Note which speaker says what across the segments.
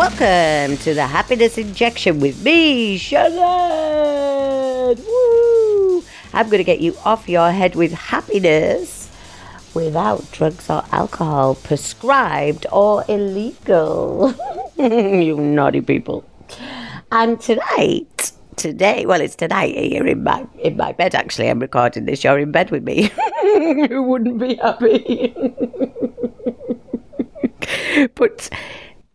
Speaker 1: Welcome to the Happiness Injection with me, Shannon. Woo! I'm going to get you off your head with happiness without drugs or alcohol, prescribed or illegal. you naughty people. And tonight, today, well, it's tonight here in my in my bed. Actually, I'm recording this. You're in bed with me. Who wouldn't be happy? but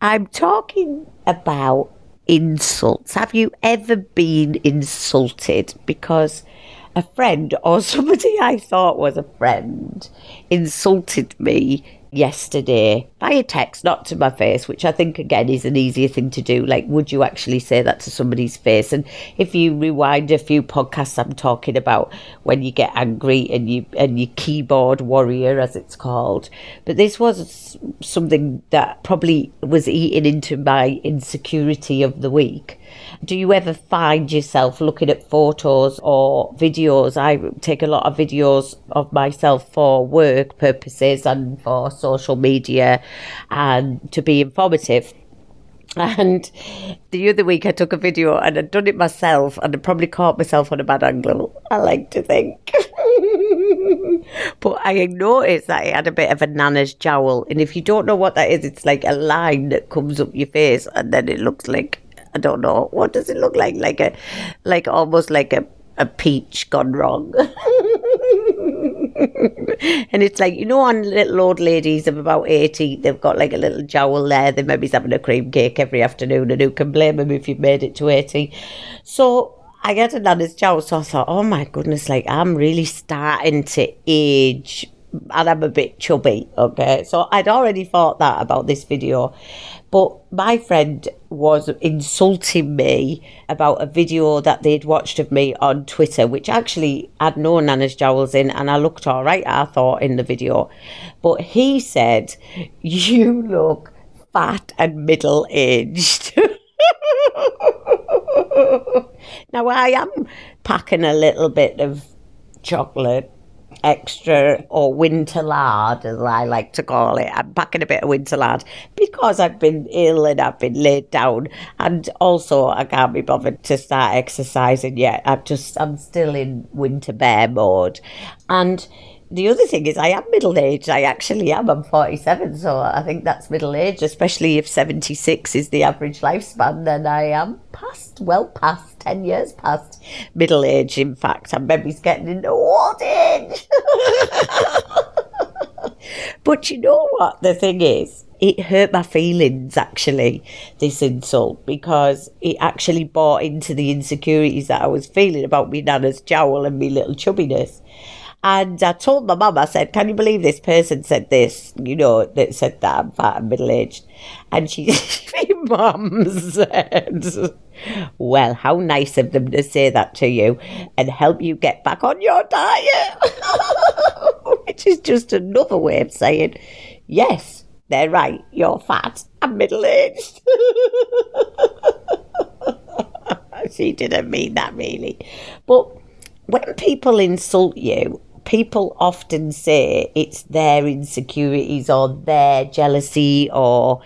Speaker 1: I'm talking about insults. Have you ever been insulted because a friend or somebody I thought was a friend insulted me yesterday by a text, not to my face, which I think again is an easier thing to do. Like, would you actually say that to somebody's face? And if you rewind a few podcasts, I'm talking about when you get angry and you and you keyboard warrior, as it's called. But this was something that probably was eating into my insecurity of the week. Do you ever find yourself looking at photos or videos? I take a lot of videos of myself for work purposes and for social media and to be informative. And the other week I took a video and I'd done it myself and I probably caught myself on a bad angle. I like to think. but I noticed that it had a bit of a nana's jowl. And if you don't know what that is, it's like a line that comes up your face and then it looks like I don't know. What does it look like? Like a like almost like a a peach gone wrong. and it's like, you know, on little old ladies of about 80, they've got like a little jowl there. They maybe having a cream cake every afternoon, and who can blame them if you've made it to 80? So I had another jowl, so I thought, oh my goodness, like I'm really starting to age and I'm a bit chubby, okay? So I'd already thought that about this video. But my friend was insulting me about a video that they'd watched of me on Twitter, which actually had no Nana's jowls in, and I looked all right, I thought, in the video. But he said, You look fat and middle aged. now, I am packing a little bit of chocolate extra or winter lard, as I like to call it. I'm packing a bit of winter lard because I've been ill and I've been laid down, and also I can't be bothered to start exercising yet. I'm just I'm still in winter bear mode, and the other thing is I am middle aged. I actually am. I'm 47, so I think that's middle age, especially if 76 is the average lifespan. Then I am past, well past, 10 years past middle age. In fact, I'm maybe getting into old age. but you know what? The thing is, it hurt my feelings actually, this insult, because it actually bought into the insecurities that I was feeling about me nana's jowl and me little chubbiness. And I told my mum, I said, Can you believe this person said this? You know, that said that I'm fat and middle aged. And she, mum said, Well, how nice of them to say that to you and help you get back on your diet. Which is just another way of saying, Yes, they're right, you're fat and middle aged. she didn't mean that really. But when people insult you, people often say it's their insecurities or their jealousy or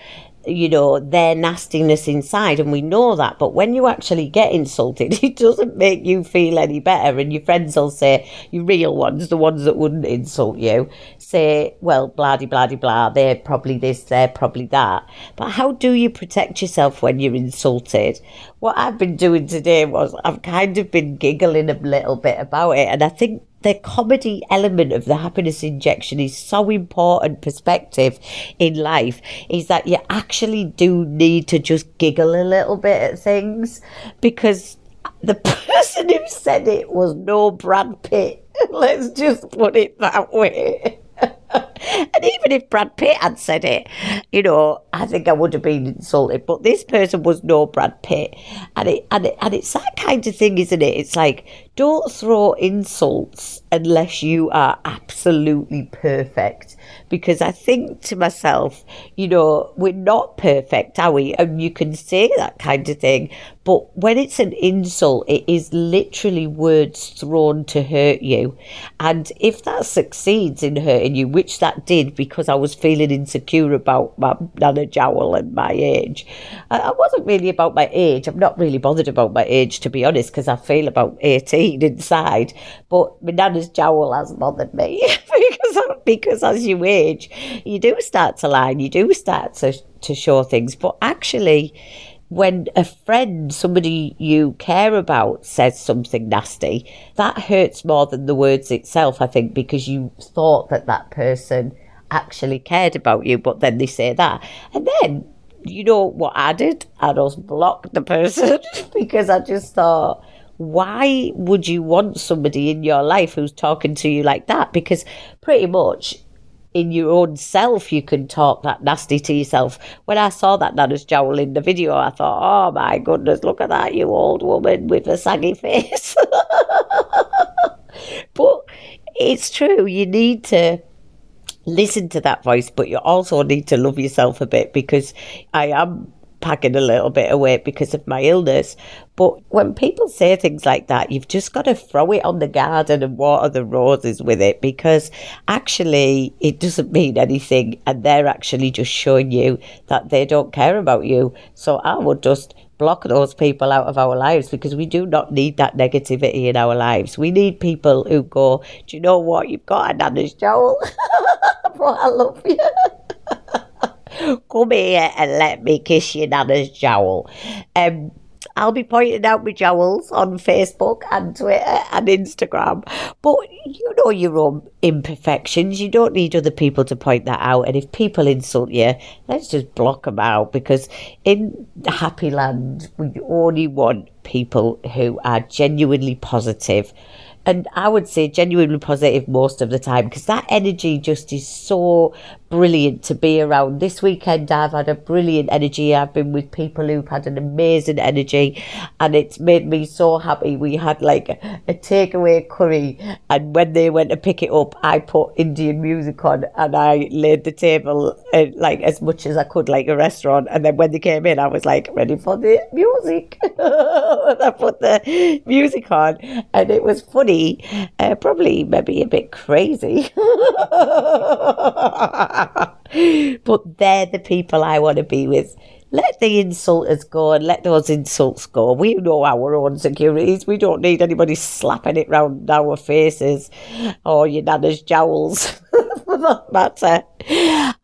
Speaker 1: you know, their nastiness inside, and we know that. But when you actually get insulted, it doesn't make you feel any better. And your friends will say, your real ones, the ones that wouldn't insult you, say, well, blah, blah, blah, they're probably this, they're probably that. But how do you protect yourself when you're insulted? What I've been doing today was I've kind of been giggling a little bit about it. And I think the comedy element of the happiness injection is so important perspective in life is that you actually do need to just giggle a little bit at things because the person who said it was no Brad Pitt. Let's just put it that way. And even if Brad Pitt had said it, you know, I think I would have been insulted. But this person was no Brad Pitt, and it and it, and it's that kind of thing, isn't it? It's like don't throw insults unless you are absolutely perfect. Because I think to myself, you know, we're not perfect, are we? And you can say that kind of thing, but when it's an insult, it is literally words thrown to hurt you. And if that succeeds in hurting you, which that did because I was feeling insecure about my Nana Jowl and my age. I, wasn't really about my age. I'm not really bothered about my age, to be honest, because I feel about 18 inside. But my Nana's Jowl has bothered me because, because as you age, you do start to lie, you do start to, to show things. But actually, when a friend, somebody you care about, says something nasty, that hurts more than the words itself, I think, because you thought that that person actually cared about you, but then they say that. And then, you know what I did? I just blocked the person because I just thought, why would you want somebody in your life who's talking to you like that? Because pretty much in your own self you can talk that nasty to yourself. When I saw that Nana's jowl in the video, I thought, oh my goodness, look at that, you old woman with a saggy face. but it's true, you need to listen to that voice, but you also need to love yourself a bit because I am packing a little bit weight because of my illness. But when people say things like that, you've just got to throw it on the garden and water the roses with it because actually it doesn't mean anything and they're actually just showing you that they don't care about you. So I would just block those people out of our lives because we do not need that negativity in our lives. We need people who go, Do you know what? You've got a Nana's Jowl. but I love you. Come here and let me kiss your Nana's jowl. Um, I'll be pointing out my jowls on Facebook and Twitter and Instagram. But you know your own imperfections. You don't need other people to point that out. And if people insult you, let's just block them out because in Happy Land, we only want people who are genuinely positive. positive and I would say genuinely positive most of the time because that energy just is so brilliant to be around. This weekend, I've had a brilliant energy. I've been with people who've had an amazing energy, and it's made me so happy. We had like a takeaway curry, and when they went to pick it up, I put Indian music on and I laid the table uh, like as much as I could, like a restaurant. And then when they came in, I was like ready for the music. I put the music on, and it was funny, uh, probably maybe a bit crazy. but they're the people I want to be with. Let the insulters go and let those insults go. We know our own securities. We don't need anybody slapping it round our faces or your nana's jowls. that matter.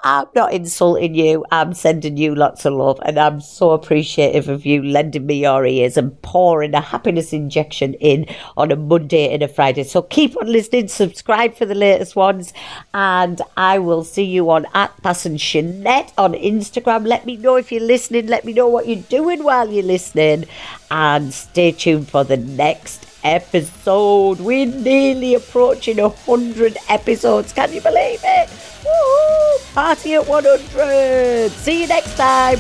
Speaker 1: I'm not insulting you. I'm sending you lots of love, and I'm so appreciative of you lending me your ears and pouring a happiness injection in on a Monday and a Friday. So keep on listening, subscribe for the latest ones, and I will see you on at Passion Shanette on Instagram. Let me know if you're listening. Let me know what you're doing while you're listening, and stay tuned for the next episode. We're nearly approaching 100 episodes. Can you believe it? Party at 100. See you next time.